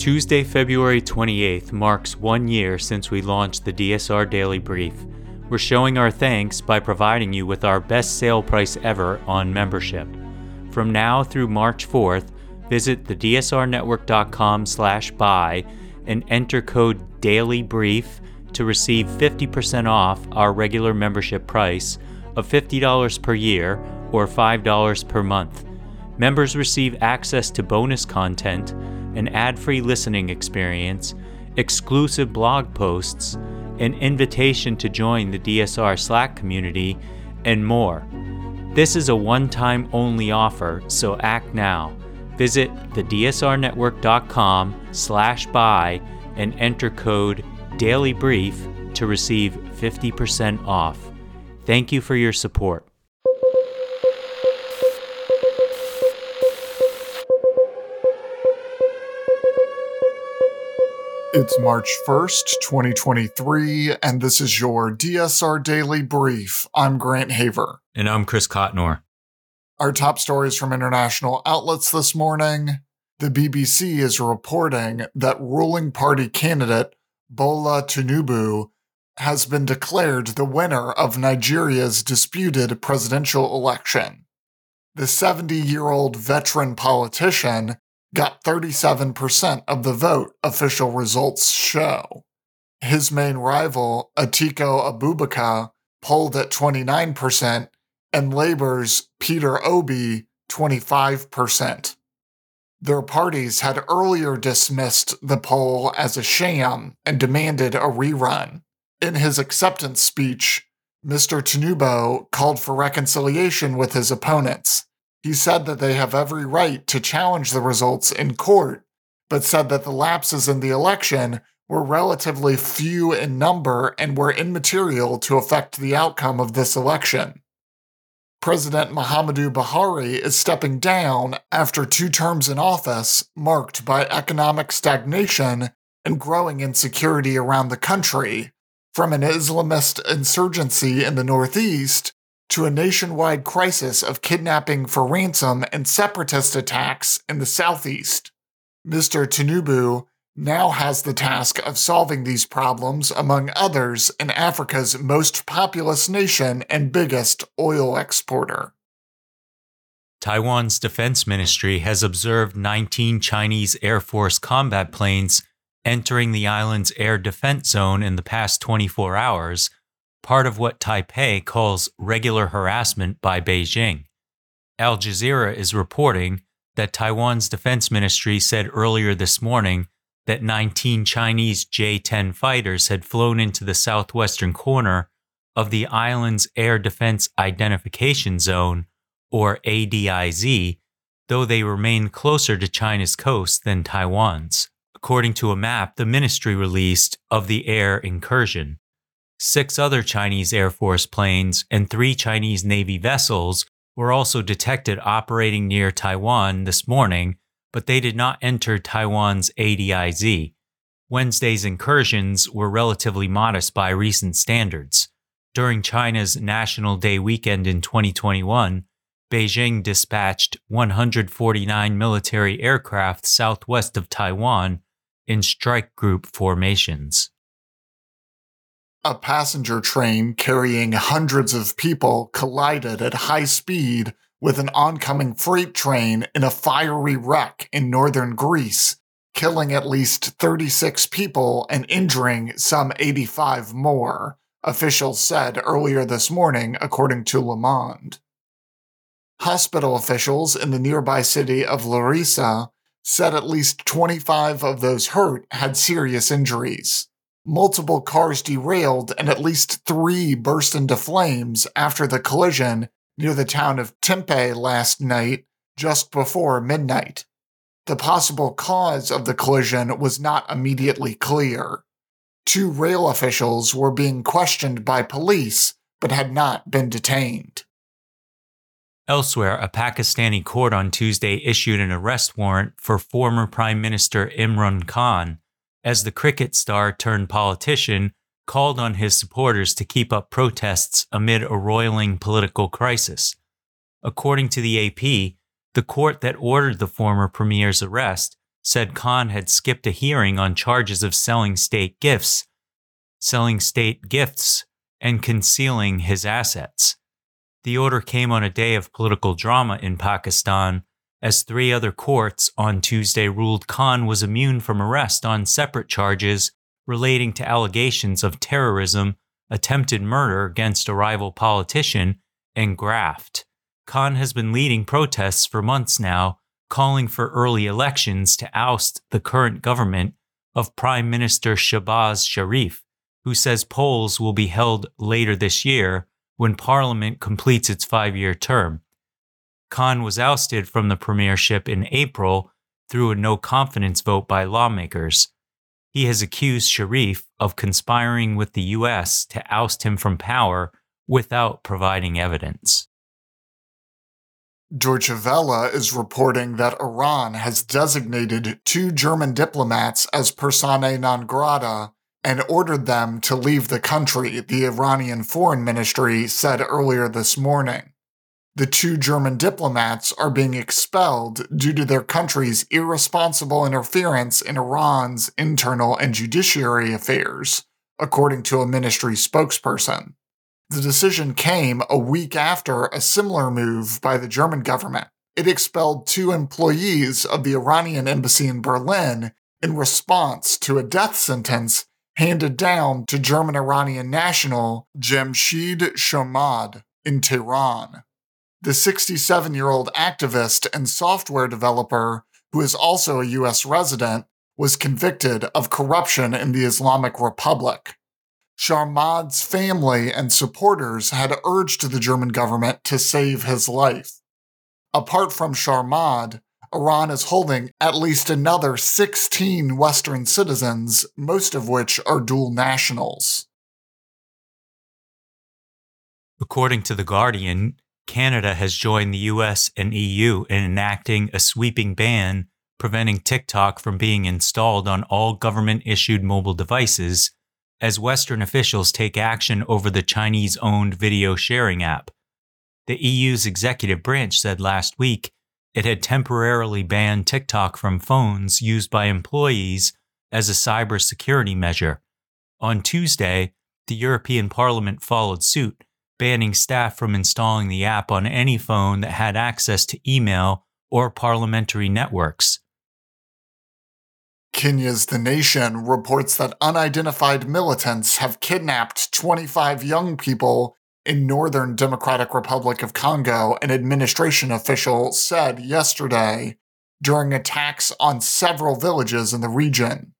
Tuesday, February 28th marks one year since we launched the DSR Daily Brief. We're showing our thanks by providing you with our best sale price ever on membership. From now through March 4th, visit thedsrnetwork.com slash buy and enter code DAILYBRIEF to receive 50% off our regular membership price of $50 per year or $5 per month. Members receive access to bonus content, an ad free listening experience, exclusive blog posts, an invitation to join the DSR Slack community, and more. This is a one time only offer, so act now. Visit thedsrnetwork.com slash buy and enter code DAILYBRIEF to receive 50% off. Thank you for your support. It's March 1st, 2023, and this is your DSR Daily Brief. I'm Grant Haver. And I'm Chris Cotnor. Our top stories from international outlets this morning. The BBC is reporting that ruling party candidate Bola Tinubu has been declared the winner of Nigeria's disputed presidential election. The 70 year old veteran politician got 37% of the vote, official results show. His main rival, Atiku Abubakar, polled at 29%, and Labour's Peter Obi, 25%. Their parties had earlier dismissed the poll as a sham and demanded a rerun. In his acceptance speech, Mr. Tinubu called for reconciliation with his opponents he said that they have every right to challenge the results in court, but said that the lapses in the election were relatively few in number and were immaterial to affect the outcome of this election. President Muhammadu Buhari is stepping down after two terms in office marked by economic stagnation and growing insecurity around the country, from an Islamist insurgency in the Northeast to a nationwide crisis of kidnapping for ransom and separatist attacks in the southeast. Mr. Tinubu now has the task of solving these problems, among others, in Africa's most populous nation and biggest oil exporter. Taiwan's defense ministry has observed 19 Chinese Air Force combat planes entering the island's air defense zone in the past 24 hours part of what Taipei calls regular harassment by Beijing. Al Jazeera is reporting that Taiwan's defense ministry said earlier this morning that 19 Chinese J 10 fighters had flown into the southwestern corner of the island's Air Defense Identification Zone, or ADIZ, though they remain closer to China's coast than Taiwan's, according to a map the ministry released of the air incursion. Six other Chinese Air Force planes and three Chinese Navy vessels were also detected operating near Taiwan this morning, but they did not enter Taiwan's ADIZ. Wednesday's incursions were relatively modest by recent standards. During China's National Day weekend in 2021, Beijing dispatched 149 military aircraft southwest of Taiwan in strike group formations. A passenger train carrying hundreds of people collided at high speed with an oncoming freight train in a fiery wreck in northern Greece, killing at least 36 people and injuring some 85 more, officials said earlier this morning, according to Le Monde. Hospital officials in the nearby city of Larissa said at least 25 of those hurt had serious injuries multiple cars derailed and at least three burst into flames after the collision near the town of Tempe last night, just before midnight. The possible cause of the collision was not immediately clear. Two rail officials were being questioned by police but had not been detained. Elsewhere, a Pakistani court on Tuesday issued an arrest warrant for former Prime Minister Imran Khan as the cricket star turned politician called on his supporters to keep up protests amid a roiling political crisis. According to the AP, the court that ordered the former premier's arrest said Khan had skipped a hearing on charges of selling state gifts, selling state gifts, and concealing his assets. The order came on a day of political drama in Pakistan as three other courts on Tuesday ruled Khan was immune from arrest on separate charges relating to allegations of terrorism, attempted murder against a rival politician, and graft. Khan has been leading protests for months now, calling for early elections to oust the current government of Prime Minister Shehbaz Sharif, who says polls will be held later this year when Parliament completes its five year term. Khan was ousted from the premiership in April through a no confidence vote by lawmakers. He has accused Sharif of conspiring with the U.S. to oust him from power without providing evidence. Deutsche Welle is reporting that Iran has designated two German diplomats as persona non grata and ordered them to leave the country, the Iranian Foreign Ministry said earlier this morning. The two German diplomats are being expelled due to their country's irresponsible interference in Iran's internal and judiciary affairs, according to a ministry spokesperson. The decision came a week after a similar move by the German government. It expelled two employees of the Iranian embassy in Berlin in response to a death sentence handed down to German Iranian national Jamshid Sharmahd in Tehran. The 67 year old activist and software developer, who is also a U.S. resident, was convicted of corruption in the Islamic Republic. Sharmahd's family and supporters had urged the German government to save his life. Apart from Sharmahd, Iran is holding at least another 16 Western citizens, most of which are dual nationals. According to The Guardian, Canada has joined the US and EU in enacting a sweeping ban preventing TikTok from being installed on all government issued mobile devices as Western officials take action over the Chinese owned video sharing app. The EU's executive branch said last week it had temporarily banned TikTok from phones used by employees as a cybersecurity measure. On Tuesday, the European Parliament followed suit, banning staff from installing the app on any phone that had access to email or parliamentary networks. Kenya's The Nation reports that unidentified militants have kidnapped 25 young people in Northern Democratic Republic of Congo, an administration official said yesterday during attacks on several villages in the region.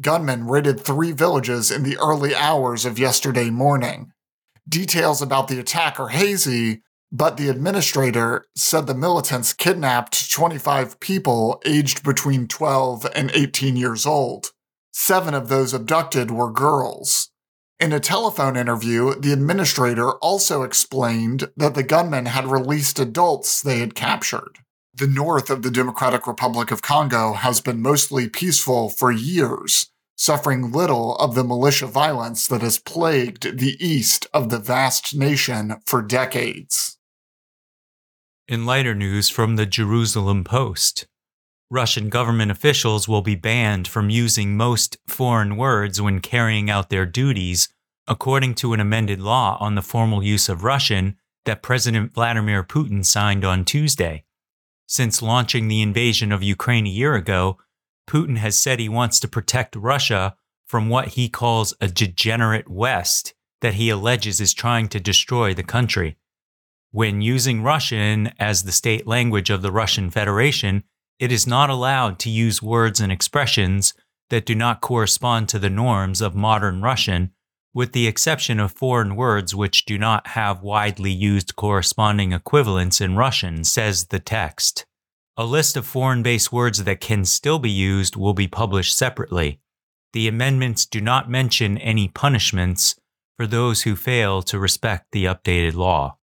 Gunmen raided three villages in the early hours of yesterday morning. Details about the attack are hazy, but the administrator said the militants kidnapped 25 people aged between 12 and 18 years old. Seven of those abducted were girls. In a telephone interview, the administrator also explained that the gunmen had released adults they had captured. The north of the Democratic Republic of Congo has been mostly peaceful for years, suffering little of the militia violence that has plagued the east of the vast nation for decades. In lighter news from the Jerusalem Post, Russian government officials will be banned from using most foreign words when carrying out their duties, according to an amended law on the formal use of Russian that President Vladimir Putin signed on Tuesday. Since launching the invasion of Ukraine a year ago, Putin has said he wants to protect Russia from what he calls a degenerate West that he alleges is trying to destroy the country. When using Russian as the state language of the Russian Federation, it is not allowed to use words and expressions that do not correspond to the norms of modern Russian, with the exception of foreign words which do not have widely used corresponding equivalents in Russian, says the text. A list of foreign based words that can still be used will be published separately. The amendments do not mention any punishments for those who fail to respect the updated law.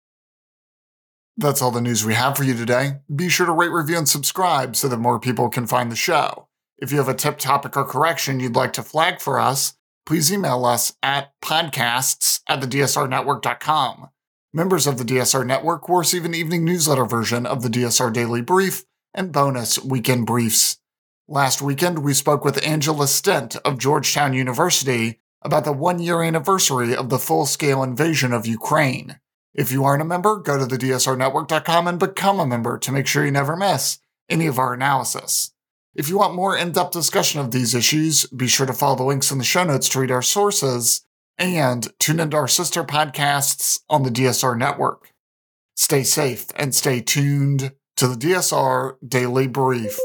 That's all the news we have for you today. Be sure to rate, review, and subscribe so that more people can find the show. If you have a tip, topic, or correction you'd like to flag for us, please email us at podcasts at thedsrnetwork.com. Members of the DSR Network will receive an evening newsletter version of the DSR Daily Brief and bonus weekend briefs. Last weekend, we spoke with Angela Stent of Georgetown University about the one year anniversary of the full scale invasion of Ukraine. If you aren't a member, go to the DSRnetwork.com and become a member to make sure you never miss any of our analysis. If you want more in depth discussion of these issues, be sure to follow the links in the show notes to read our sources and tune into our sister podcasts on the DSR network. Stay safe and stay tuned to the DSR Daily Brief.